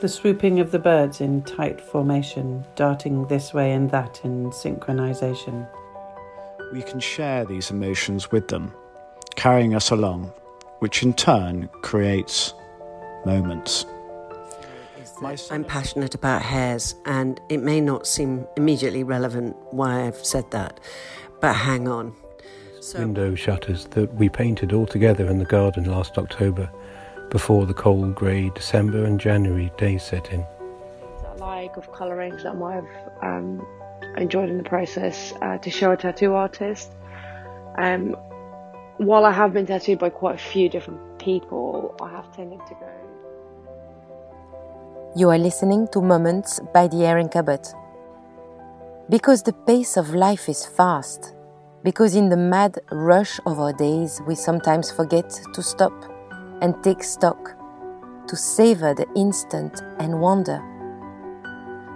The swooping of the birds in tight formation, darting this way and that in synchronization. We can share these emotions with them, carrying us along, which in turn creates moments. I'm passionate about hares, and it may not seem immediately relevant why I've said that, but hang on. So, window shutters that we painted all together in the garden last October before the cold grey December and January days set in. I like of colouring that I might have um, enjoyed in the process uh, to show a tattoo artist. Um, while I have been tattooed by quite a few different people, I have tended to go. You are listening to Moments by the Airing Cupboard. Because the pace of life is fast, because in the mad rush of our days we sometimes forget to stop and take stock, to savor the instant and wonder.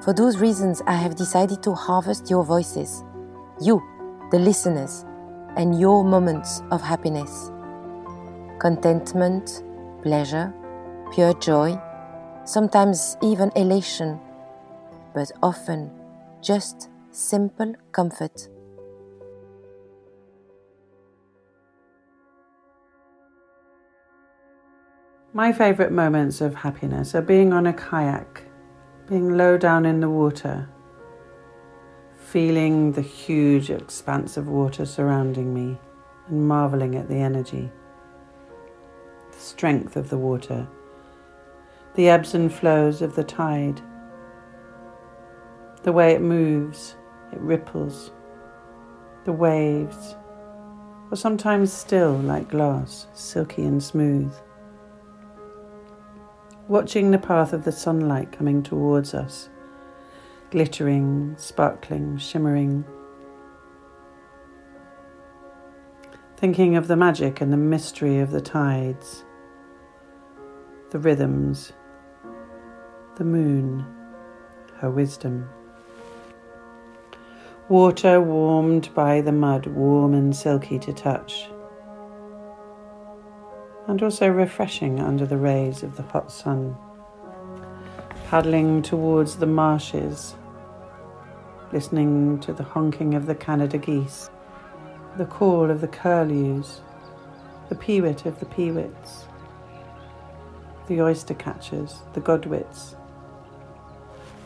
For those reasons, I have decided to harvest your voices, you, the listeners, and your moments of happiness. Contentment, pleasure, pure joy, sometimes even elation, but often just simple comfort. My favourite moments of happiness are being on a kayak, being low down in the water, feeling the huge expanse of water surrounding me and marvelling at the energy, the strength of the water, the ebbs and flows of the tide, the way it moves, it ripples, the waves, or sometimes still like glass, silky and smooth watching the path of the sunlight coming towards us, glittering, sparkling, shimmering. Thinking of the magic and the mystery of the tides, the rhythms, the moon, her wisdom. Water warmed by the mud, warm and silky to touch and also refreshing under the rays of the hot sun. Paddling towards the marshes, listening to the honking of the Canada geese, the call of the curlews, the peewit of the peewits, the oyster catchers, the godwits,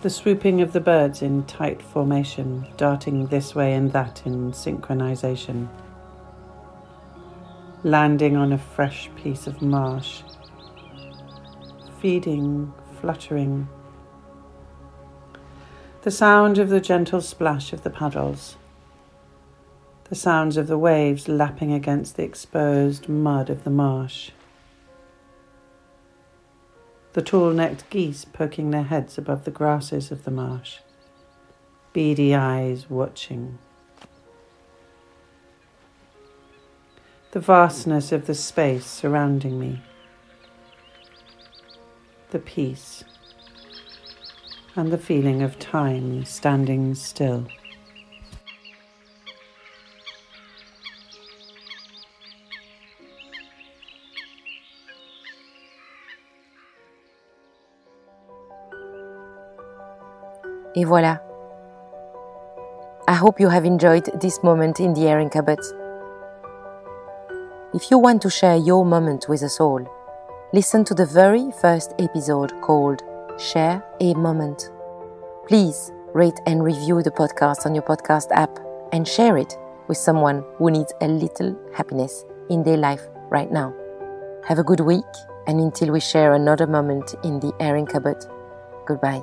the swooping of the birds in tight formation, darting this way and that in synchronization landing on a fresh piece of marsh, feeding, fluttering. The sound of the gentle splash of the paddles, the sounds of the waves lapping against the exposed mud of the marsh, the tall necked geese poking their heads above the grasses of the marsh, beady eyes watching. The vastness of the space surrounding me, the peace, and the feeling of time standing still. Et voilà. I hope you have enjoyed this moment in the Airing Cupboard. If you want to share your moment with us all, listen to the very first episode called Share a Moment. Please rate and review the podcast on your podcast app and share it with someone who needs a little happiness in their life right now. Have a good week, and until we share another moment in the airing cupboard, goodbye.